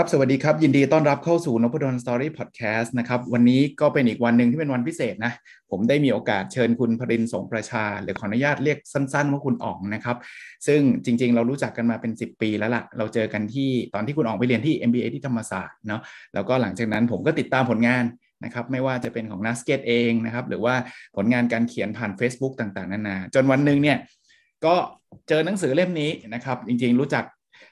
ครับ สวัสดีครับ ยินดีต้อนรับเข้าสู่นพดลสตอรี่พอดแคสต์นะครับ วันนี้ก็เป็นอีกวันหนึ่งที่เป็นวันพิเศษนะ ผมได้มีโอกาสเชิญคุณพรินสงประชา หรือขออนุญาตเรียกสั้นๆ ว่าคุณอ๋องนะครับ ซึ่งจริงๆ เรารู้จักกันมาเป็น 10 ปีแล้วละ่ะ เราเจอกันที่ตอนที่คุณอ๋องไปเรียนที่ MBA ที่ธรรมศาสตร์เนาะ แล้วก็หลังจากนั้นผมก็ติดตามผลงานนะครับไม่ว่าจะเป็นของนัสเกตเองนะครับ หรือว่าผลงานการเขียนผ่าน Facebook ต่างๆ นานา จนวันหนึ่งเนี่ยก็เจอหนังสือเล่มนี้นะครับ จริงๆ รู้จัก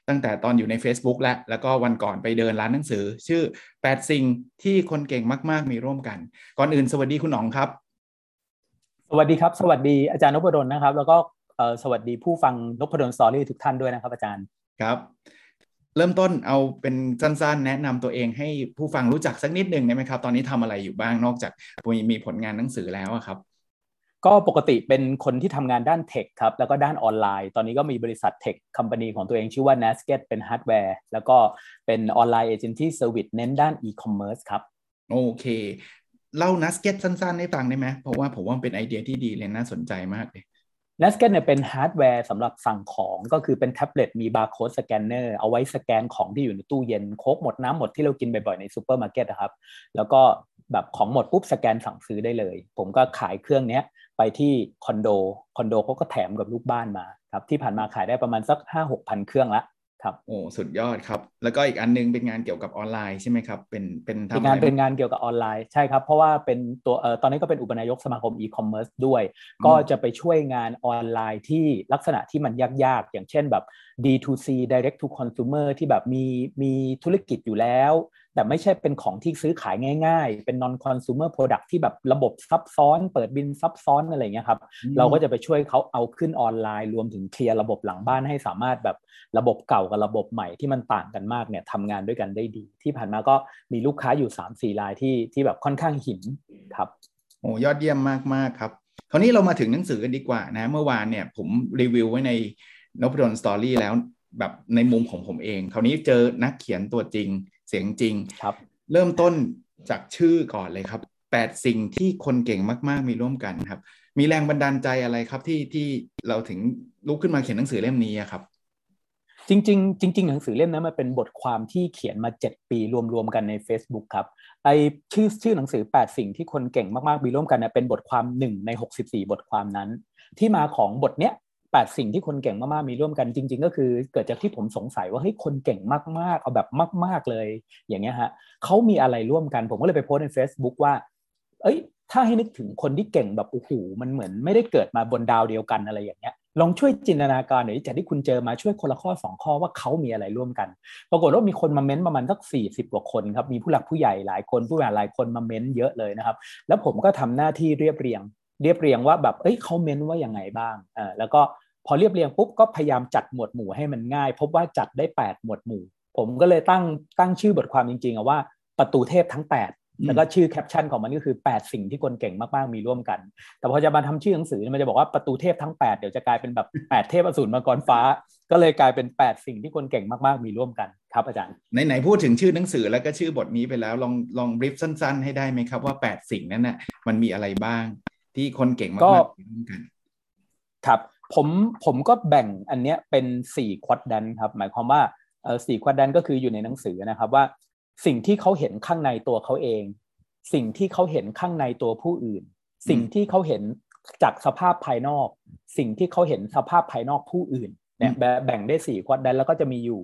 ตั้งแต่ตอนอยู่ใน Facebook แล้วแล้วก็วันก่อนไปเดินร้านหนังสือ ชื่อ 8 สิ่งที่คนเก่งมาก ๆ มีร่วมกัน ก่อนอื่นสวัสดีคุณหนองครับ สวัสดีครับ สวัสดีอาจารย์นพดลนะครับ แล้วก็สวัสดีผู้ฟังนพดล Story ทุกท่านด้วยนะครับ อาจารย์ครับ เริ่มต้นเอาเป็นสั้นๆ แนะนำตัวเองให้ผู้ฟังรู้จักสักนิดหนึ่งได้ไหมครับ ตอนนี้ทำอะไรอยู่บ้างนอกจากมีผลงานหนังสือแล้วครับ ก็ปกติเป็นคนที่ทำงานด้าน tech ครับ แล้วก็ด้านออนไลน์ ตอนนี้ก็มีบริษัท tech company ของตัวเองชื่อว่า n a s k e t เป็นฮาร์ดแวร์ แล้วก็เป็น online agency service เน้นด้านอีคอมเมิร์ซครับ โอเค เล่า n a s k e t สั้นๆ ให้ฟังได้ไหม เพราะว่าผมว่าเป็นไอเดียที่ดีเลยน่าสนใจมากเลย n a s k e t เนี่ยเป็นฮาร์ดแวร์สำหรับสั่งของก็คือเป็นแท็บเล็ตมี barcode scanner เอาไว้สแกนของที่อยู่ในตู้เย็นโค้กหมดน้ำหมดที่เรากินบ่อยๆในซูเปอร์มาร์เก็ตนะครับ แล้วก็แบบของหมดปุ๊บสแกนสั่งซื้อได้เลย ผมก็ขายเครื่องนี้ ไปที่คอนโดคอนโดเขาก็แถมกับลูกบ้านมาครับที่ผ่านมาขายได้ประมาณสักห้าหกพันเครื่องละครับโอ้สุดยอดครับ แล้วก็อีกอันนึงเป็นงานเกี่ยวกับออนไลน์ใช่ไหมครับเป็นเป็นทำงานเป็นงานเกี่ยวกับออนไลน์ใช่ครับ เพราะว่าเป็นตัวเอ่อตอนนี้ก็เป็นอุปนายกสมาคมอีคอมเมิร์ซด้วย ก็จะไปช่วยงานออนไลน์ที่ลักษณะที่มันยากๆ อย่างเช่นแบบ D2C direct to consumer ที่แบบมีมีธุรกิจอยู่แล้ว แต่ไม่ใช่เป็นของที่ซื้อขายง่าย ๆ เป็น non consumer product ที่แบบระบบซับซ้อน เปิดบินซับซ้อนอะไรเงี้ยครับ เราก็จะไปช่วยเขาเอาขึ้นออนไลน์ รวมถึงเคลียร์ระบบหลังบ้านให้สามารถแบบระบบเก่ากับระบบใหม่ที่มันต่างกันมากเนี่ยทำงานด้วยกันได้ดี ที่ผ่านมาก็มีลูกค้าอยู่3ามสี่รายที่ที่แบบค่อนข้างหินครับโอ้ยอดเยี่ยมมากๆครับคราวนี้เรามาถึงหนังสือกันดีกว่านะเมื่อวานเนี่ยผมรีวิวไว้ในนพดลสตอรี่แล้วแบบในมุมของผมเอง คราวนี้เจอนักเขียนตัวจริง เสียงจริงครับ เริ่มต้นจากชื่อก่อนเลยครับแปดสิ่งที่คนเก่งมากๆมีร่วมกันครับ มีแรงบันดาลใจอะไรครับที่ที่เราถึงลุกขึ้นมาเขียนหนังสือเล่มนี้ครับ จริง ๆ จริง ๆ หนังสือเล่มนั้นมันเป็นบทความที่เขียนมา 7 ปีรวมๆกันใน Facebook ครับไอชื่อชื่อหนังสือ 8 สิ่งที่คนเก่งมากๆมีร่วมกันเนี่ยเป็นบทความหนึ่งใน 64 บทความนั้น ที่มาของบทเนี้ย แปดสิ่งที่คนเก่งมากๆมีร่วมกันจริง ๆ ก็คือ เกิดจากที่ผมสงสัยว่าเฮ้ยคนเก่งมากๆเอาแบบมาก ๆเลย อย่างเงี้ยฮะเขามีอะไรร่วมกัน ผมก็เลยไปโพสใน Facebook ว่า เอ้ย ถ้าให้นึกถึงคนที่เก่งแบบโอ้โหมันเหมือนไม่ได้เกิดมาบนดาวเดียวกันอะไรอย่างเงี้ยลองช่วยจินตนาการหน่อยจากที่คุณเจอมาช่วยคนละข้อ 2 ข้อว่าเขามีอะไรร่วมกัน ปรากฏว่ามีคนมาเม้นประมาณสัก40 กว่าคนครับ มีผู้หลักผู้ใหญ่หลายคนผู้ใหญ่หลายคนมาเม้นเยอะเลยนะครับ แล้วผมก็ทำหน้าที่เรียบเรียง เรียบเรียงว่าแบบเอ้ยเขาเม้นว่ายังไงบ้างอ่าแล้วก็พอเรียบเรียงปุ๊บก็พยายามจัดหมวดหมู่ให้มันง่าย พบว่าจัดได้ 8 หมวดหมู่ ผมก็เลยตั้งตั้งชื่อบทความจริงๆว่าประตูเทพทั้ง 8 แล้วก็ชื่อแคปชั่นของมันก็คือ 8 สิ่งที่คนเก่งมากๆมีร่วมกัน แต่พอจะมาทำชื่อหนังสือมันจะบอกว่าประตูเทพทั้ง 8 เดี๋ยวจะกลายเป็นแบบ 8 เทพอสูรมังกรฟ้า ก็เลยกลายเป็น 8 สิ่งที่คนเก่งมากๆมีร่วมกันครับอาจารย์ไหนๆพูดถึงชื่อหนังสือแล้วก็ชื่อบทนี้ไปแล้วลองลองบริฟสั้น ๆ ให้ได้ไหมครับว่า 8 สิ่งนั้นน่ะมันมีอะไรบ้าง ที่คนเก่งมากๆมีร่วมกันครับผมผมก็แบ่งอันเนี้ยเป็นสี่ควอดดันครับ หมายความว่าเออสี่ควอดดันก็คืออยู่ในหนังสือนะครับว่าสิ่งที่เขาเห็นข้างในตัวเขาเอง สิ่งที่เขาเห็นข้างในตัวผู้อื่น สิ่งที่เขาเห็นจากสภาพภายนอก สิ่งที่เขาเห็นสภาพภายนอกผู้อื่นเนี่ยแบ่งได้สี่ quadrant แล้วก็จะมีอยู่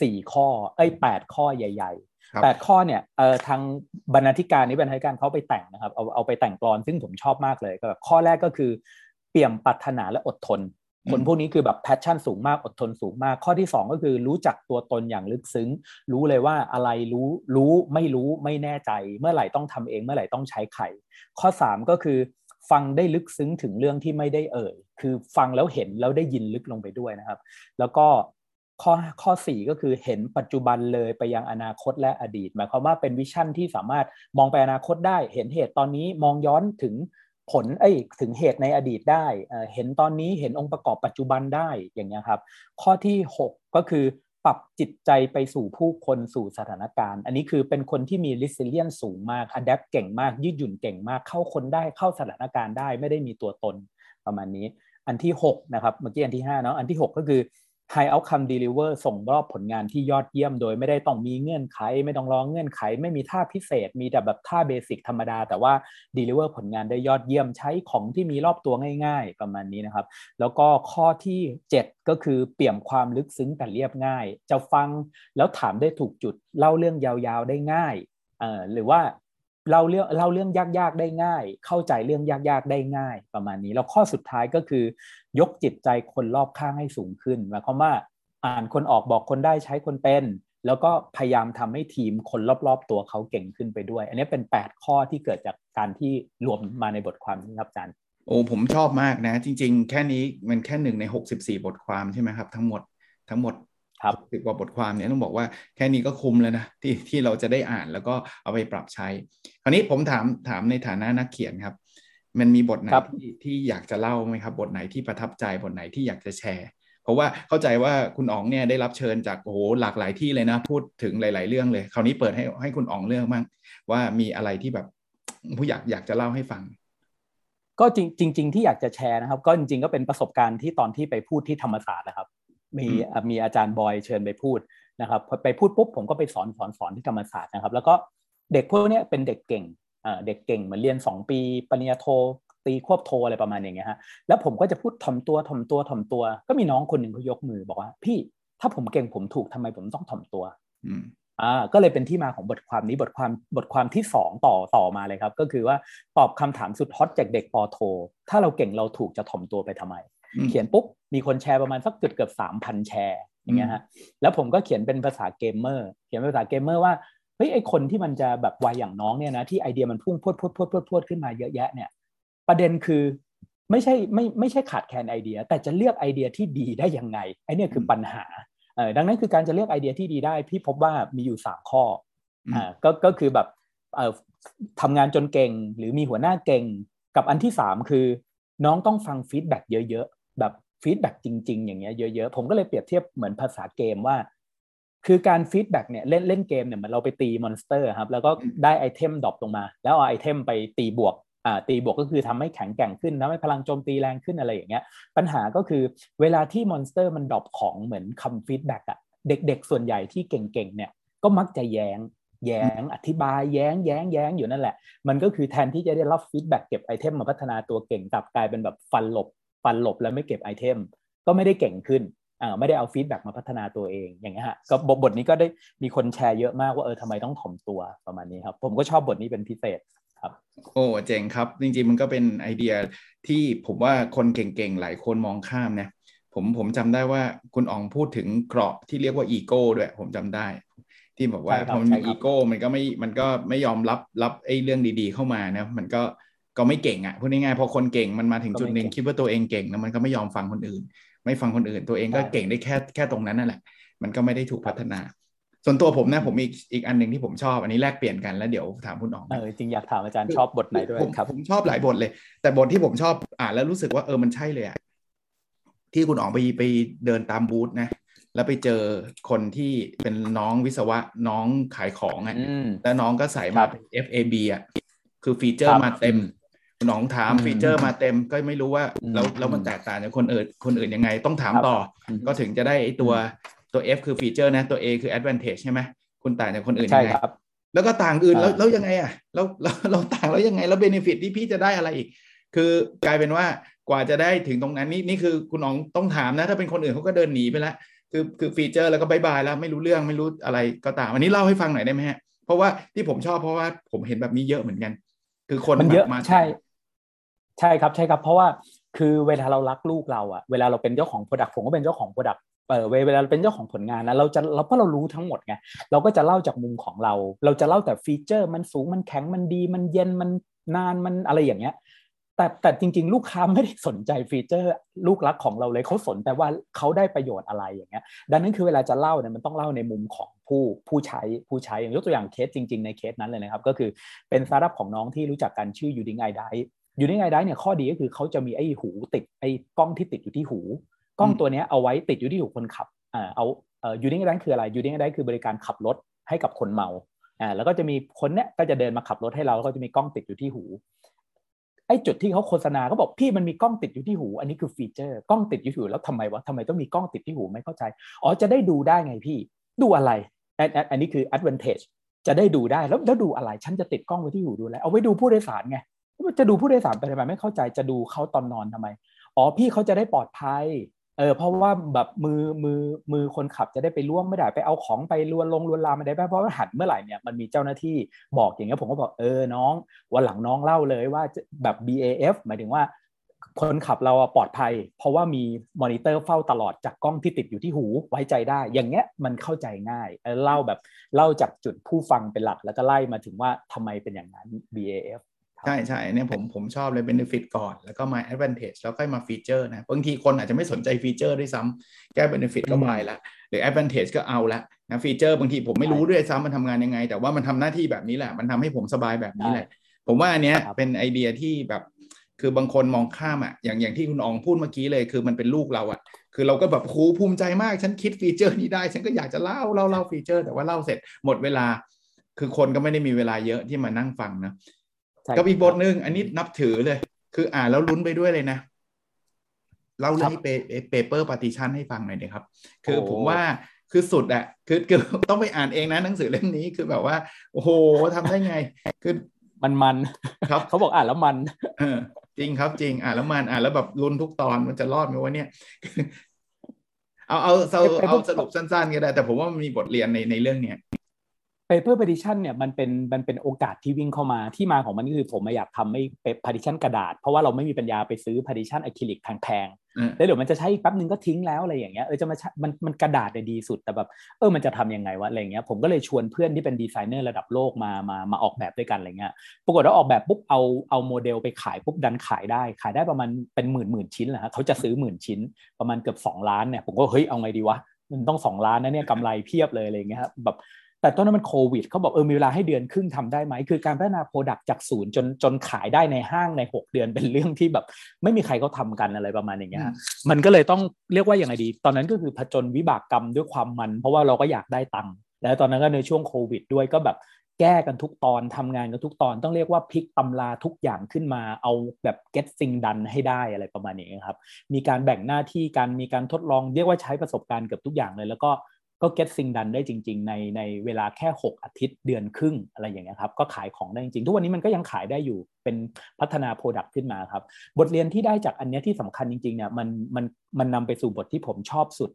สี่ข้อ เอ้ยแปดข้อใหญ่ๆ แปดข้อเนี่ยเออทางบรรณาธิการนี้บรรณาธิการเขาไปแต่งนะครับเอาเอาไปแต่งกลอนซึ่งผมชอบมากเลยก็แบบข้อแรกก็คือ เปี่ยมปรารถนาและอดทน คนพวกนี้คือแบบ passion สูงมากอดทนสูงมาก ข้อที่ 2 ก็คือรู้จักตัวตนอย่างลึกซึ้ง รู้เลยว่าอะไรรู้รู้ไม่รู้ไม่แน่ใจ เมื่อไหร่ต้องทำเองเมื่อไหร่ต้องใช้ไข่ข้อ 3 ก็คือฟังได้ลึกซึ้งถึงเรื่องที่ไม่ได้เอ่ย คือฟังแล้วเห็นแล้วได้ยินลึกลงไปด้วยนะครับ แล้วก็ ข้อข้อ 4 ก็คือเห็นปัจจุบันเลยไปยังอนาคตและอดีต หมายความว่าเป็นวิชั่นที่สามารถมองไปอนาคตได้ เห็นเหตุตอนนี้มองย้อนถึงผลเอ้ยถึงเหตุในอดีตได้ เห็นตอนนี้เห็นองค์ประกอบปัจจุบันได้อย่างเงี้ยครับข้อที่ 6 ก็คือปรับจิตใจไปสู่ผู้คนสู่สถานการณ์ อันนี้คือเป็นคนที่มี resilience สูงมาก adapt เก่งมาก ยืดหยุ่นเก่งมาก เข้าคนได้เข้าสถานการณ์ได้ไม่ได้มีตัวตนประมาณนี้ อันที่6นะครับเมื่อกี้อันที่5เนาะอันที่ 6 ก็คือ High Outcome Deliver ส่งรอบผลงานที่ยอดเยี่ยมโดยไม่ได้ต้องมีเงื่อนไข ไม่ต้องรองเงื่อนไข ไม่มีท่าพิเศษ มีแต่แบบท่าเบสิกธรรมดา แต่ว่า Deliver ผลงานได้ยอดเยี่ยมใช้ของที่มีรอบตัวง่าย ๆ ประมาณนี้นะครับ แล้วก็ข้อที่ 7 ก็คือเปี่ยมความลึกซึ้งแต่เรียบง่าย จะฟังแล้วถามได้ถูกจุดเล่าเรื่องยาวๆได้ง่ายเอ่อหรือว่า เล่าเรื่องเล่าเรื่องยากๆได้ง่าย เข้าใจเรื่องยากๆได้ง่ายประมาณนี้ แล้วข้อสุดท้ายก็คือยกจิตใจคนรอบข้างให้สูงขึ้นหมายความว่าอ่านคนออกบอกคนได้ใช้คนเป็น แล้วก็พยายามทำให้ทีมคนรอบๆ ตัวเขาเก่งขึ้นไปด้วย อันนี้เป็น 8 ข้อที่เกิดจากการที่รวมมาในบทความนี้ครับอาจารย์โอ้ผมชอบมากนะ จริง ๆ แค่นี้มันแค่หนึ่งใน 64 บทความใช่ไหมครับ ทั้งหมดทั้งหมด ครับสิบกว่าบทความเนี่ยต้องบอกว่าแค่นี้ก็คุ้มแล้วนะที่ที่เราจะได้อ่านแล้วก็เอาไปปรับใช้ คราวนี้ผมถามถามในฐานะนักเขียนครับ มันมีบทไหนที่ที่อยากจะเล่าไหมครับ บทไหนที่ประทับใจบทไหนที่อยากจะแชร์ เพราะว่าเข้าใจว่าคุณอ๋องเนี่ยได้รับเชิญจากโอ้โหหลากหลายที่เลยนะ พูดถึงหลาย ๆ เรื่องเลย คราวนี้เปิดให้ให้คุณอ๋องเรื่องบ้างว่ามีอะไรที่แบบผู้อยากอยากจะเล่าให้ฟังก็จริงจริงที่อยากจะแชร์นะครับ ก็จริงๆก็เป็นประสบการณ์ที่ตอนที่ไปพูดที่ธรรมศาสตร์นะครับ มีมีอาจารย์บอยเชิญไปพูดนะครับพอไปพูดปุ๊บผมก็ไปสอนสอนสอนที่ธรรมศาสตร์นะครับ แล้วก็เด็กพวกนี้เป็นเด็กเก่งเด็กเก่งเหมือนเรียน 2 ปีปริญญาโทตีควบโทอะไรประมาณอย่างเงี้ยฮะแล้วผมก็จะพูดถ่อมตัวถ่อมตัวถ่อมตัว ก็มีน้องคนหนึ่งเขายกมือบอกว่า พี่ถ้าผมเก่งผมถูกทำไมผมต้องถ่อมตัวอ่าก็เลยเป็นที่มาของบทความนี้บทความบทความที่สองต่อต่อมาเลยครับ ก็คือว่าตอบคำถามสุดฮอตจากเด็กปอโท ถ้าเราเก่งเราถูกจะถ่อมตัวไปทำไม เขียนปุ๊บมีคนแชร์ประมาณสักเกือบเกือบสามพันแชร์อย่างเงี้ยฮะแล้วผมก็เขียนเป็นภาษาเกมเมอร์เขียนเป็นภาษาเกมเมอร์ว่าเฮ้ยไอคนที่มันจะแบบวัยอย่างน้องเนี่ยนะที่ไอเดียมันพุ่งพวดพวดพวดพวดพวดขึ้นมาเยอะแยะเนี่ยประเด็นคือไม่ใช่ไม่ไม่ใช่ขาดแคลนไอเดีย แต่จะเลือกไอเดียที่ดีได้ยังไงไอเนี่ยคือปัญหาเออดังนั้นคือการจะเลือกไอเดียที่ดีได้ พี่พบว่ามีอยู่สามข้ออ่าก็ก็คือแบบเอ่อทำงานจนเก่งหรือมีหัวหน้าเก่ง กับอันที่สามคือ น้องต้องฟัง feedback เยอะๆ แบบ feedback จริง ๆ อย่างเงี้ยเยอะๆ ผมก็เลยเปรียบเทียบเหมือนภาษาเกมว่า คือการ feedback เนี่ยเล่นเล่นเกมเนี่ยมันเราไปตี monster ครับแล้วก็ได้ item drop ลงมา แล้วเอา item ไปตีบวกอ่าตีบวกก็คือทำให้แข็งแกร่งขึ้นทำให้พลังโจมตีแรงขึ้นอะไรอย่างเงี้ยปัญหาก็คือเวลาที่ monster มัน drop ของเหมือนคำ feedback อะเด็กๆ ส่วนใหญ่ที่เก่งๆเนี่ยก็มักจะแย้งแย้งอธิบายแย้งแย้งแย้งอยู่นั่นแหละ มันก็คือแทนที่จะได้รับ feedback เก็บ item มาพัฒนาตัวเก่งกลับกลายเป็นแบบฟันหลบ ฟันหลบแล้วไม่เก็บ item ก็ไม่ได้เก่งขึ้นอ่าไม่ได้เอา feedback มาพัฒนาตัวเองอย่างเงี้ยฮะก็บทนี้ก็ได้มีคนแชร์เยอะมากว่าเออทำไมต้องถ่อมตัวประมาณนี้ครับ ผมก็ชอบบทนี้เป็นพิเศษครับ โอ้เจ๋งครับ จริงๆ มันก็เป็นไอเดียที่ผมว่าคนเก่งๆ หลายคนมองข้ามนะผมผมจำได้ว่าคุณอ๋องพูดถึงเกราะที่เรียกว่าอีโก้ด้วยผมจำได้ ที่บอกว่าพอมันมีอีโก้มันก็ไม่มันก็ไม่ยอมรับรับไอ้เรื่องดีๆเข้ามานะมันก็ ก็ไม่เก่งอะพูดง่ายๆพอคนเก่งมันมาถึงจุดหนึ่งคิดว่าตัวเองเก่งแล้วมันก็ไม่ยอมฟังคนอื่น ไม่ฟังคนอื่น ตัวเองก็เก่งได้แค่แค่ตรงนั้นนั่นแหละ มันก็ไม่ได้ถูกพัฒนา ส่วนตัวผมนะผมมีอีกอันหนึ่งที่ผมชอบ อันนี้แลกเปลี่ยนกันแล้วเดี๋ยวถามคุณอ๋องเออจริงอยากถามอาจารย์ชอบบทไหนด้วยครับผมชอบหลายบทเลย แต่บทที่ผมชอบอ่านแล้วรู้สึกว่าเออมันใช่เลยอะที่คุณอ๋องไปไปเดินตามบูธนะแล้วไปเจอคนที่เป็นน้องวิศวะน้องขายของอะแล้วน้องก็ใส่มาเป็น FAB อะคือ feature มาเต็ม น้องถาม feature มาเต็มก็ไม่รู้ว่าแล้วแล้วมันแตกต่างจากคนอื่นคนอื่นยังไงต้องถามต่อ ก็ถึงจะได้ไอตัวตัว F คือ feature นะตัว A คือ advantage ใช่ไหมคุณต่างจากคนอื่นยังไงแล้วก็ต่างอื่นแล้วแล้วยังไงอะแล้วเราเราต่างแล้วยังไงแล้ว benefit ที่พี่จะได้อะไรอีก คือกลายเป็นว่ากว่าจะได้ถึงตรงนั้นนี่นี่คือคุณน้องต้องถามนะ ถ้าเป็นคนอื่นเขาก็เดินหนีไปแล้วคือคือ feature แล้วก็ bye bye แล้วไม่รู้เรื่องไม่รู้อะไรก็ตามอันนี้เล่าให้ฟังหน่อยได้ไหมฮะเพราะว่าที่ผมชอบเพราะว่าผมเห็นแบบนี้เยอะเหมือนกัน คือคนมันเยอะมาใช่ ใช่ครับใช่ครับ เพราะว่าคือเวลาเรารักลูกเราอะเวลาเราเป็นเจ้าของ product ผมก็เป็นเจ้าของ product เออเวลาเป็นเจ้าของผลงานนะเราจะเราเพราะเรารู้ทั้งหมดไงเราก็จะเล่าจากมุมของเรา เราจะเล่าแต่ feature มันสูงมันแข็งมันดี มันเย็นมันนานมันอะไรอย่างเงี้ยแต่แต่จริง ๆ ลูกค้าไม่ได้สนใจ feature ลูกรักของเราเลยเขาสนแต่ว่าเขาได้ประโยชน์อะไรอย่างเงี้ยดังนั้นคือเวลาจะเล่าเนี่ยมันต้องเล่าในมุมของผู้ผู้ใช้ผู้ใช้อย่างยกตัวอย่างเคสจริง ๆ ในเคสนั้นเลยนะครับ ก็คือเป็นสตาร์ทอัพของน้องที่รู้จักกันชื่อ U Drink I Drive U Drink I Drive เนี่ยข้อดีก็คือเขาจะมีไอ้หูติดไอ้กล้องที่ติดอยู่ที่หู กล้องตัวนี้เอาไว้ติดอยู่ที่หูคนขับอ่าเอาเอ่อ U Drink I Drive คืออะไร U Drink I Drive คือบริการขับรถให้กับคนเมาอ่าแล้วก็จะมีคนเนี้ยก็จะเดินมาขับรถให้เราแล้วก็จะมีกล้องติดอยู่ที่หูไอ้จุดที่เขาโฆษณาเขาบอกพี่มันมีกล้องติดอยู่ที่หู อันนี้คือ feature กล้องติดอยู่ที่หูแล้วทำไมวะทำไมต้องมีกล้องติดที่หูไม่เข้าใจอ๋อจะได้ดูได้ไงพี่ ดูอะไรอันอันนี้คือ advantage จะได้ดูได้แล้วแล้วดูอะไร ฉันจะติดกล้องไว้ที่หูดูแลเอาไว้ดูผู้โดยสารไง จะดูผู้โดยสารไปทำไมไม่เข้าใจจะดูเขาตอนนอนทำไมอ๋อพี่เขาจะได้ปลอดภัยเออเพราะว่าแบบมือมือมือคนขับจะได้ไปล่วงไม่ได้ไปเอาของไปลวนลงลวนลามไม่ได้เพราะว่าหันเมื่อไหร่เนี่ยมันมีเจ้าหน้าที่บอกอย่างเงี้ยผมก็บอกเออน้องวันหลังน้องเล่าเลยว่าแบบ BAF หมายถึงว่า คนขับเราปลอดภัย เพราะว่ามีมอนิเตอร์เฝ้าตลอดจากกล้องที่ติดอยู่ที่หูไว้ใจได้ อย่างเงี้ยมันเข้าใจง่ายเล่าแบบเล่าจากจุดผู้ฟังเป็นหลักแล้วก็ไล่มาถึงว่าทำไมเป็นอย่างนั้น BAF ใช่ใช่เนี่ยผมผมชอบเลย benefit ก่อน แล้วก็มา advantage แล้วค่อยมา feature นะบางทีคนอาจจะไม่สนใจ feature ด้วยซ้ำแก้ benefit ก็บายละหรือ advantage ก็เอาละนะ feature บางทีผมไม่รู้ด้วยซ้ำมันทำงานยังไง แต่ว่ามันทำหน้าที่แบบนี้แหละ มันทำให้ผมสบายแบบนี้แหละ ผมว่าอันเนี้ยเป็นไอเดียที่แบบคือบางคนมองข้ามอะอย่างอย่างที่คุณอ๋องพูดเมื่อกี้เลย คือมันเป็นลูกเราอะ คือเราก็แบบกูภูมิใจมากฉันคิด feature นี้ได้ ฉันก็อยากจะเล่าเล่าเล่า feature แต่ว่าเล่าเสร็จหมดเวลา คือคนก็ไม่ได้มีเวลาเยอะที่มานั่งฟังนะ กับอีกบทหนึ่งอันนี้นับถือเลย คืออ่านแล้วลุ้นไปด้วยเลยนะเราเลยเป paper partition ให้ฟังหน่อยนะครับ คือผมว่าคือสุดอะคือคือต้องไปอ่านเองนะหนังสือเล่มนี้คือแบบว่า โอ้โหทำได้ไง คือมันมันครับเขาบอกอ่านแล้วมันเออจริงครับจริงอ่านแล้วมันอ่านแล้วแบบลุ้นทุกตอนมันจะรอดไหมวะเนี่ยเอาเอาเอาเอาสรุปสั้นๆก็ได้ แต่ผมว่ามันมีบทเรียนในในเรื่องเนี้ย paper partition เนี่ยมันเป็นมันเป็นโอกาสที่วิ่งเข้ามาที่มาของมันก็คือผมอยากทำไม่เป็น partition กระดาษ เพราะว่าเราไม่มีปัญญาไปซื้อ partition อะคริลิกแพงๆแล้วเดี๋ยวมันจะใช้แป๊บนึงก็ทิ้งแล้วอะไรอย่างเงี้ยเออจะมามันมันกระดาษดีสุดแต่แบบเออมันจะทำยังไงวะอะไรเงี้ยผมก็เลยชวนเพื่อนที่เป็นดีไซเนอร์ระดับโลกมามามาออกแบบด้วยกันอะไรเงี้ยปรากฏว่าออกแบบปุ๊บเอาเอาโมเดลไปขายปุ๊บดันขายได้ ขายได้ประมาณเป็นหมื่นหมื่นชิ้นแหละฮะเขาจะซื้อหมื่นชิ้นประมาณเกือบสองล้านเนี่ยผมก็เฮ้ยเอาไงดีวะมันต้องสองล้านนะเนี่ยกำไรเพียบเลยอะไรเงี้ยแบบ แต่ตอนนั้นมันโควิดเขาบอกเออมีเวลาให้เดือนครึ่งทำได้ไหม คือการพัฒนา product จากศูนย์จนจนขายได้ในห้างใน 6 เดือนเป็นเรื่องที่แบบ ไม่มีใครเขาทากันอะไรประมาณอย่างเงี้ยมันก็เลยต้องเรียกว่าอย่างไรดี ตอนนั้นก็คือผจญวิบากกรรมด้วยความมัน เพราะว่าเราก็อยากได้ตังค์แล้วตอนนั้นก็ในช่วงโควิด ด้วยก็แบบแก้กันทุกตอนทำงานกันทุกตอนต้องเรียกว่าพลิกตำราทุกอย่างขึ้นมาเอาแบบ get thing done ให้ได้อะไรประมาณนี้ครับ มีการแบ่งหน้าที่การมีการทดลองเรียกว่าใช้ประสบการณ์เกือบทุกอย่างเลย แล้วก็ ก็ get สิ่งดันได้จริง ๆ ในในเวลาแค่ 6 อาทิตย์เดือนครึ่งอะไรอย่างเงี้ยครับก็ขายของได้จริง ๆ ทุกวันนี้มันก็ยังขายได้อยู่เป็นพัฒนา product ขึ้นมาครับ บทเรียนที่ได้จากอันเนี้ยที่สำคัญจริงๆเนี่ยมันมันมันนำไปสู่บทที่ผมชอบสุด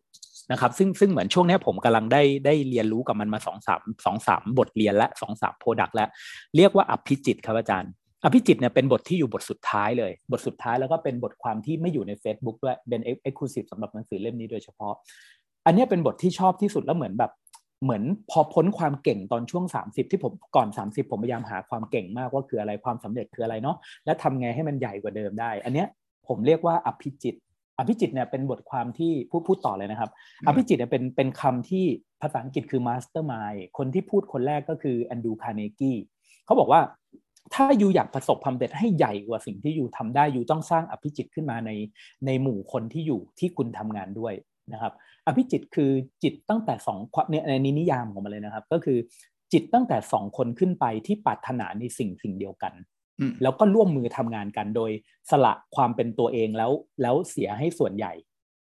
นะครับซึ่งซึ่งเหมือนช่วงนี้ผมกำลังได้ได้เรียนรู้กับมันมาสองสามสองสามบทเรียนและสองสาม product แล้วเรียกว่าอภิจิตครับอาจารย์อภิจิตเนี่ยเป็นบทที่อยู่บทสุดท้ายเลย บทสุดท้ายแล้วก็เป็นบทความที่ไม่อยู่ใน Facebook ด้วยเป็น exclusive สำหรับหนังสือเล่มนี้โดยเฉพาะ อันนี้เป็นบทที่ชอบที่สุดแล้วเหมือนแบบ เหมือนพอพ้นความเก่งตอนช่วง 30 ที่ผมก่อน 30 ผมพยายามหาความเก่งมากว่าคืออะไรความสำเร็จคืออะไรเนาะและทำไงให้มันใหญ่กว่าเดิมได้ อันเนี้ยผมเรียกว่าอภิจิตอภิจิตเนี่ยเป็นบทความที่พูดพูดต่อเลยนะครับ อภิจิตเนี่ยเป็นเป็นคำที่ภาษาอังกฤษคือ mastermind คนที่พูดคนแรกก็คือแอนดูคาร์เนกีเขาบอกว่าถ้าอยู่อยากประสบความสำเร็จให้ใหญ่กว่าสิ่งที่อยู่ทำได้อยู่ต้องสร้างอภิจิตขึ้นมาในในหมู่คนที่อยู่ที่คุณทำงานด้วย นะครับอภิจิตคือจิตตั้งแต่สองเนี่ยในนิยามของมันเลยนะครับ ก็คือจิตตั้งแต่สองคนขึ้นไปที่ปรารถนาในสิ่งสิ่งเดียวกัน แล้วก็ร่วมมือทำงานกันโดยสละความเป็นตัวเองแล้วแล้วเสียให้ส่วนใหญ่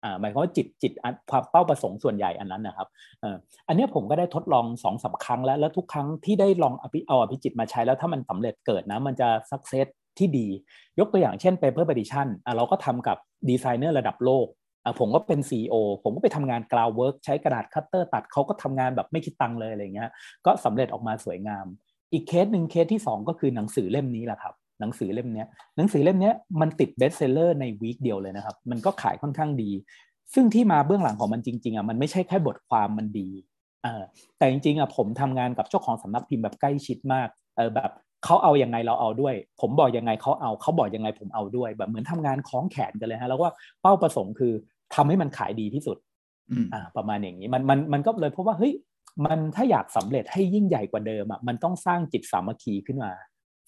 อ่าหมายความว่าจิตจิตความเป้าประสงค์ส่วนใหญ่อันนั้นนะครับออันนี้ผมก็ได้ทดลองสองสาครั้งแล้ว แล้วทุกครั้งที่ได้ลองอภิเอาอภิจิตมาใช้แล้วถ้ามันสำเร็จเกิดนะ มันจะสักเซสที่ดี ยกตัวอย่างเช่น paper petition อ่าเราก็ทำกับดีไซเนอร์ระดับโลก ผมก็เป็น CEO ผมก็ไปทำงาน groundwork ใช้กระดาษคัตเตอร์ตัดเขาก็ทำงานแบบไม่คิดตังเลยอะไรเงี้ยก็สำเร็จออกมาสวยงาม อีกเคสหนึ่งเคสที่ 2 ก็คือหนังสือเล่มนี้แหละครับหนังสือเล่มนี้หนังสือเล่มนี้มันติด bestseller ใน week เดียวเลยนะครับ มันก็ขายค่อนข้างดี ซึ่งที่มาเบื้องหลังของมันจริงๆอะมันไม่ใช่แค่บทความมันดีอ่าแต่จริงๆอะผมทำงานกับเจ้าของสำนักพิมพ์แบบใกล้ชิดมากเออแบบ เขาเอาอยัางไงเราเอาด้วย ผมบอกยังไงเขาเอาเขาบอกยังไงผมเอาด้วย แบบเหมือนทำงานคล้องแขนกันเลยฮะแล้วว่าเป้าประสงค์คือทำให้มันขายดีที่สุดอ่าประมาณอย่างนี้มันมันมันก็เลยเพราะว่าเฮ้ยมันถ้าอยากสำเร็จให้ยิ่งใหญ่กว่าเดิมอะมันต้องสร้างจิตสามัคคีขึ้นมา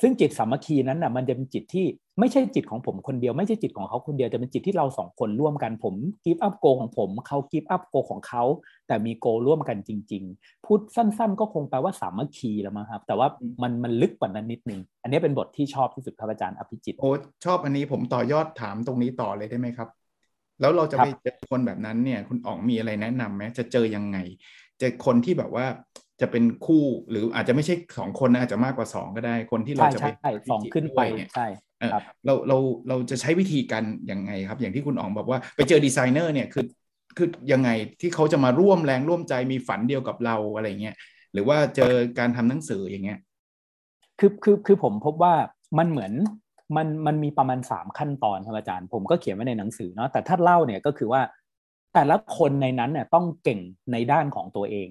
ซึ่งจิตสามัคคีนั้นน่ะมันจะเป็นจิตที่ไม่ใช่จิตของผมคนเดียวไม่ใช่จิตของเขาคนเดียวแต่เป็นจิตที่เราสองคนร่วมกันผม give up ego ของผมเขา give up ego ของเขาแต่มี goal ร่วมกันจริง ๆ พูดสั้น ๆ ก็คงแปลว่าสามัคคีแล้วมั้งครับ แต่ว่ามันมันลึกกว่านั้นนิดนึง อันนี้เป็นบทที่ชอบที่สุดครับอาจารย์อภิจิตโอ้ชอบอันนี้ผมต่อยอดถามตรงนี้ต่อเลยได้ไหมครับ แล้วเราจะไปเจอคนแบบนั้นเนี่ย คุณอ๋องมีอะไรแนะนำไหมจะเจอยังไง เจอคนที่แบบว่า จะเป็นคู่หรืออาจจะไม่ใช่สองคนนะอาจจะมากกว่าสองก็ได้คนที่เราจะไปใช่สองขึ้นไปเนี่ยใช่ครับเราเราเราจะใช้วิธีการยังไงครับ อย่างที่คุณอ๋องบอกว่าไปเจอดีไซเนอร์เนี่ยคือคือยังไงที่เขาจะมาร่วมแรงร่วมใจมีฝันเดียวกับเราอะไรเงี้ยหรือว่าเจอการทำหนังสืออย่างเงี้ยคือคือคือผมพบว่ามันเหมือนมันมันมีประมาณสามขั้นตอนครับอาจารย์ ผมก็เขียนไว้ในหนังสือเนาะแต่ถ้าเล่าเนี่ยก็คือว่าแต่ละคนในนั้นเนี่ยต้องเก่งในด้านของตัวเอง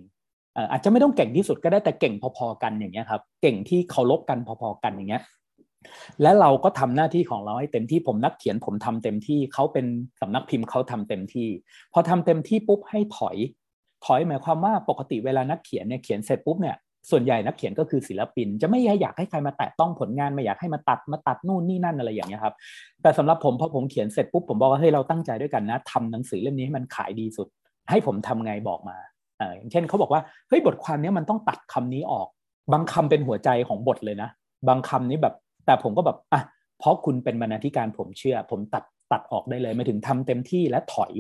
อาจจะไม่ต้องเก่งที่สุดก็ได้แต่เก่งพอๆกันอย่างเงี้ยครับเก่งที่เคารพกันพอๆกันอย่างเงี้ยและเราก็ทำหน้าที่ของเราให้เต็มที่ผมนักเขียนผมทำเต็มที่เขาเป็นสำนักพิมพ์เขาทำเต็มที่ พอทำเต็มที่ปุ๊บให้ถอย ถอยหมายความว่าปกติเวลานักเขียนเนี่ยเขียนเสร็จปุ๊บเนี่ยส่วนใหญ่นักเขียนก็คือศิลปิน จะไม่อยากให้ใครมาแตะต้องผลงานไม่อยากให้มาตัดมาตัดนู่นนี่นั่นอะไรอย่างเงี้ยครับแต่สำหรับผมพอผมเขียนเสร็จปุ๊บผมบอกว่าเฮ้ยเราตั้งใจด้วยกันนะทำหนังสือเล่มนี้ให้มันขายดีสุด ให้ผมทำไงบอกมา อย่างเช่นเขาบอกว่าเฮ้ยบทความนี้มันต้องตัดคำนี้ออก บางคำเป็นหัวใจของบทเลยนะ บางคำนี้แบบแต่ผมก็แบบอะเพราะคุณเป็นบรรณาธิการผมเชื่อ ผมตัดตัดออกได้เลยไม่ถึงทำเต็มที่และถอย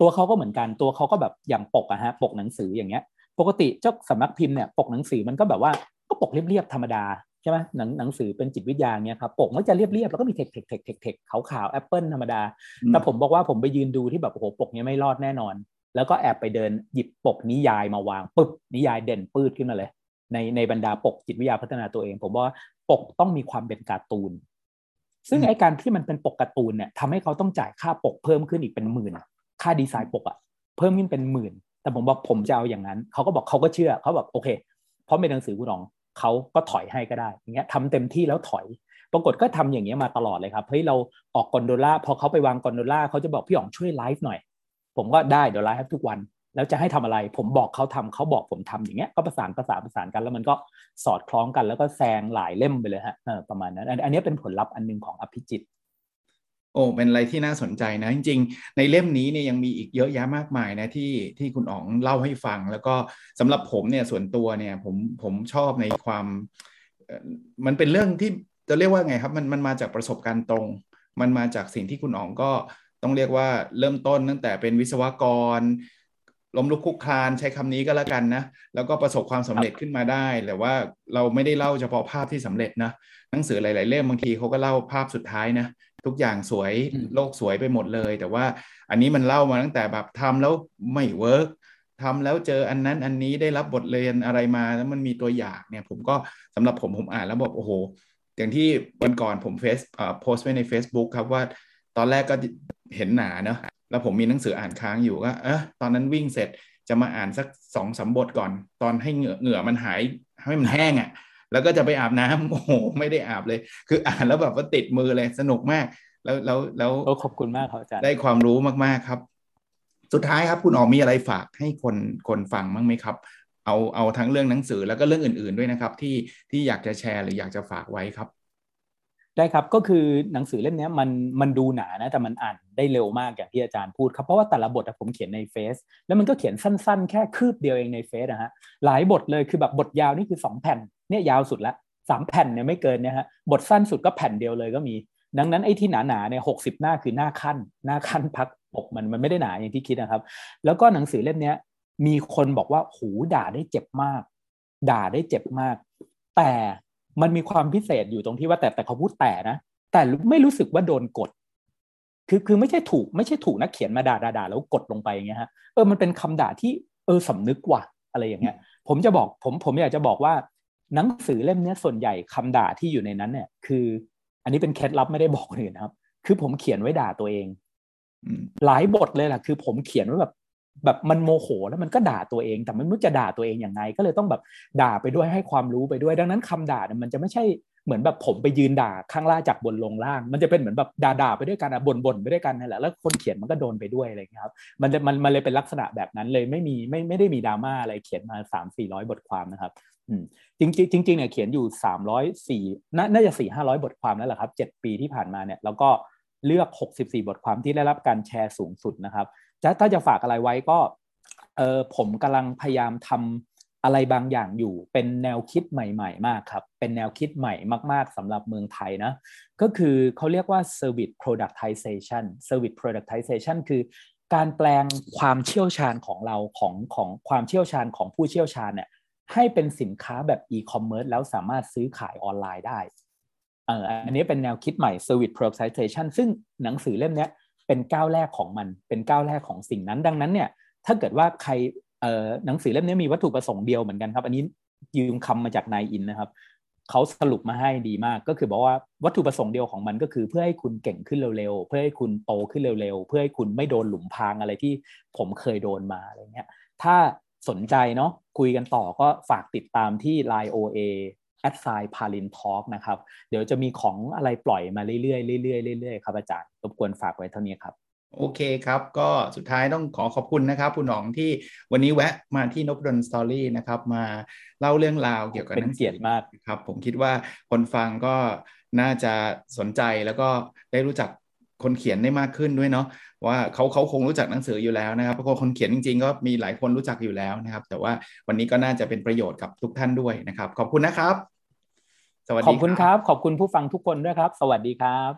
ตัวเขาก็เหมือนกันตัวเขาก็แบบอย่างปกอะฮะปกหนังสืออย่างเงี้ย ปกติเจ้าสำนักพิมพ์เนี่ยปกหนังสือมันก็แบบว่าก็ปกเรียบๆธรรมดาใช่ไหมหนังหนังสือเป็นจิตวิทยาเนี่ยครับปกมันจะเรียบๆแล้วก็มี text text text text text ขาวๆแอปเปิลธรรมดาแต่ผมบอกว่าผมไปยืนดูที่แบบโอ้โหปกนี้ไม่รอดแน่นอน แล้วก็แอบไปเดินหยิบปกนิยายมาวางปึ๊บนิยายเด่นปืดขึ้นมาเลย ในในบรรดาปกจิตวิทยาพัฒนาตัวเอง ผมว่าปกต้องมีความเป็นการ์ตูน ซึ่งไอการที่มันเป็นปกการ์ตูนเนี่ยทำให้เขาต้องจ่ายค่าปกเพิ่มขึ้นอีกเป็นหมื่นค่าดีไซน์ปกอะเพิ่มขึ้นเป็นหมื่น แต่ผมบอกผมจะเอาอย่างนั้น เขาก็บอกเขาก็เชื่อเขาบอกโอเค เพราะเป็นหนังสือคุณรองเขาก็ถอยให้ก็ได้อย่างเงี้ยทำเต็มที่แล้วถอยปรากฏก็ทำอย่างเงี้ยมาตลอดเลยครับเฮ้ยเราออกกอนโดล่าพอเขาไปวางกอนโดล่าเขาจะบอกพี่อ๋องช่วยไลฟ์หน่อย ผมก็ได้เดี๋ยวไลฟ์ทุกวัน แล้วจะให้ทำอะไร ผมบอกเขาทำเขาบอกผมทำอย่างเงี้ยก็ประสานประสานประสานกัน แล้วมันก็สอดคล้องกัน แล้วก็แซงหลายเล่มไปเลยฮะประมาณนั้นอันนี้เป็นผลลัพธ์อันนึงของอภิจิตโอ้เป็นอะไรที่น่าสนใจนะ จริงๆ ในเล่มนี้เนี่ยยังมีอีกเยอะแยะมากมายนะที่ที่คุณอ๋องเล่าให้ฟัง แล้วก็สำหรับผมเนี่ยส่วนตัวเนี่ยผมผมชอบในความมันเป็นเรื่องที่จะเรียกว่าไงครับ มันมันมาจากประสบการณ์ตรง มันมาจากสิ่งที่คุณอ๋องก็ ต้องเรียกว่าเริ่มต้นตั้งแต่เป็นวิศวกรล้มลุกคุกคลานใช้คำนี้ก็แล้วกันนะ แล้วก็ประสบความสำเร็จขึ้นมาได้ แต่ว่าเราไม่ได้เล่าเฉพาะภาพที่สำเร็จนะ หนังสือหลาย ๆ เล่มบางทีเขาก็เล่าภาพสุดท้ายนะ ทุกอย่างสวยโลกสวยไปหมดเลย แต่ว่าอันนี้มันเล่ามาตั้งแต่แบบทำแล้วไม่เวิร์กทำแล้วเจออันนั้นอันนี้ได้รับบทเรียนอะไรมาแล้วมันมีตัวอย่างเนี่ย ผมก็สำหรับผมผมอ่านแล้วบอกโอ้โหอย่างที่วันก่อนผมเฟซอ่าโพสต์ไว้ใน Facebook ครับว่าตอนแรกก็ เห็นหนาเนาะแล้วผมมีหนังสืออ่านค้างอยู่ก็เออตอนนั้นวิ่งเสร็จจะมาอ่านสักสองสาบทก่อน ตอนให้เหงื่อเหงื่อมันหายให้มันแห้งอะ่ะ แล้วก็จะไปอาบน้ำโอ้โหไม่ได้อาบเลย คืออ่านแล้วแบบว่าติดมือเลยสนุกมาก แล้วแล้วแล้วขอบคุณมากครับอาจารย์ได้ความรู้มากๆครับ สุดท้ายครับคุณออกมีอะไรฝากให้คนคนฟังบ้างไหมครับ เอาเอาทั้งเรื่องหนังสือแล้วก็เรื่องอื่น ๆด้วยนะครับ ที่ที่อยากจะแชร์หรืออยากจะฝากไว้ครับ ได้ครับก็คือหนังสือเล่มนี้มันมันดูหนานะแต่มันอ่านได้เร็วมากอย่างที่อาจารย์พูดครับเพราะว่าแต่ละบทผมเขียนในเฟซแล้วมันก็เขียนสั้นๆ แค่คืบเดียวเองในเฟซนะฮะหลายบทเลยคือแบบบทยาวนี่คือ 2 แผ่นเนี่ยยาวสุดละสามแผ่นเนี่ยไม่เกินเนี่ยฮะบทสั้นสุดก็แผ่นเดียวเลยก็มี ดังนั้นไอ้ที่หนาๆเนี่ยหกสิบหน้าคือหน้าขั้น หน้าขั้นพักปกมันมันไม่ได้หนาอย่างที่คิดนะครับ แล้วก็หนังสือเล่มนี้มีคนบอกว่าหูด่าได้เจ็บมาก ด่าได้เจ็บมาก แต่ มันมีความพิเศษอยู่ตรงที่ว่าแต่แต่เขาพูดแต่นะแต่ไม่รู้สึกว่าโดนกด คือคือไม่ใช่ถูกไม่ใช่ถูกนักเขียนมาด่าด่าแล้วกดลงไปอย่างเงี้ยฮะเออมันเป็นคำด่าที่เออสำนึกว่ะอะไรอย่างเงี้ย ผมจะบอกผมผมอยากจะบอกว่า หนังสือเล่มนี้ส่วนใหญ่คำด่าที่อยู่ในนั้นเนี่ยคือ อันนี้เป็นเคล็ดลับไม่ได้บอกคนอื่นนะครับ คือผมเขียนไว้ด่าตัวเองหลายบทเลยแหละคือผมเขียนไว้แบบ แบบมันโมโหแล้วมันก็ด่าตัวเอง แต่ไม่รู้จะด่าตัวเองอย่างไง ก็เลยต้องแบบด่าไปด้วยให้ความรู้ไปด้วย ดังนั้นคำด่าเนี่ยมันจะไม่ใช่เหมือนแบบผมไปยืนด่าข้างล่างจากบนลงล่าง มันจะเป็นเหมือนแบบด่าๆไปด้วยกันอะบ่นๆไปด้วยกันนั่นแหละแล้วคนเขียนมันก็โดนไปด้วยอะไรเงี้ยครับมันจะมันมันเลยเป็นลักษณะแบบนั้นเลยไม่มีไม่ไม่ได้มีดราม่าอะไรเขียนมาสามสี่ร้อยบทความนะครับจริงจริงจริงเนี่ยเขียนอยู่สามร้อยสี่น่าจะสี่ห้าร้อยบทความแล้วแหละครับเจ็ดปีที่ผ่านมาเนี่ยแล้วก็เลือกหกสิบสี่บทความที่ได้รับการแชร์สูงสุดนะครับ ถ้าจะฝากอะไรไว้ก็เออผมกำลังพยายามทำอะไรบางอย่างอยู่เป็นแนวคิดใหม่ ๆ มากครับ เป็นแนวคิดใหม่มาก ๆสำหรับเมืองไทยนะ ก็คือเขาเรียกว่า service productization service productization คือการแปลงความเชี่ยวชาญของเราของของความเชี่ยวชาญของผู้เชี่ยวชาญเนี่ยให้เป็นสินค้าแบบอีคอมเมิร์ซแล้วสามารถซื้อขายออนไลน์ได้เอออันนี้เป็นแนวคิดใหม่ service productization ซึ่งหนังสือเล่มนี้ เป็นก้าวแรกของมันเป็นก้าวแรกของสิ่งนั้น ดังนั้นเนี่ยถ้าเกิดว่าใครเออหนังสือเล่มนี้มีวัตถุประสงค์เดียวเหมือนกันครับ อันนี้ยืมคำมาจากนายอินนะครับเขาสรุปมาให้ดีมากก็คือบอกว่าวัตถุประสงค์เดียวของมันก็คือเพื่อให้คุณเก่งขึ้นเร็วๆ เพื่อให้คุณโตขึ้นเร็วๆ เพื่อให้คุณไม่โดนหลุมพรางอะไรที่ผมเคยโดนมาอะไรเงี้ยถ้าสนใจเนาะคุยกันต่อก็ฝากติดตามที่ Line OA แอดไซน์พาลินทอล์กนะครับ เดี๋ยวจะมีของอะไรปล่อยมาเรื่อยๆเรื่อยๆเรื่อยๆครับอาจารย์รบกวนฝากไว้เท่านี้ครับ โอเคครับ ก็สุดท้ายต้องขอขอบคุณนะครับคุณหนองที่วันนี้แวะมาที่นบดนสตอรี่นะครับ มาเล่าเรื่องราวเกี่ยวกับเป็นเกียรติมากครับ ผมคิดว่าคนฟังก็น่าจะสนใจแล้วก็ได้รู้จัก คนเขียนได้มากขึ้นด้วยเนาะว่าเขาเขาคงรู้จักหนังสืออยู่แล้วนะครับเพราะคนเขียนจริง ๆ ก็มีหลายคนรู้จักอยู่แล้วนะครับ แต่ว่าวันนี้ก็น่าจะเป็นประโยชน์กับทุกท่านด้วยนะครับ ขอบคุณนะครับ สวัสดีขอบคุณครับ ขอบคุณผู้ฟังทุกคนด้วยครับ สวัสดีครับ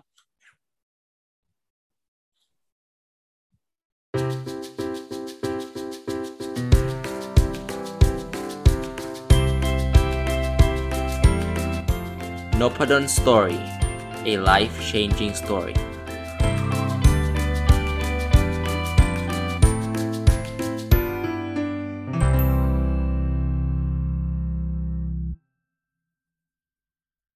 n o p a d o n Story a life changing story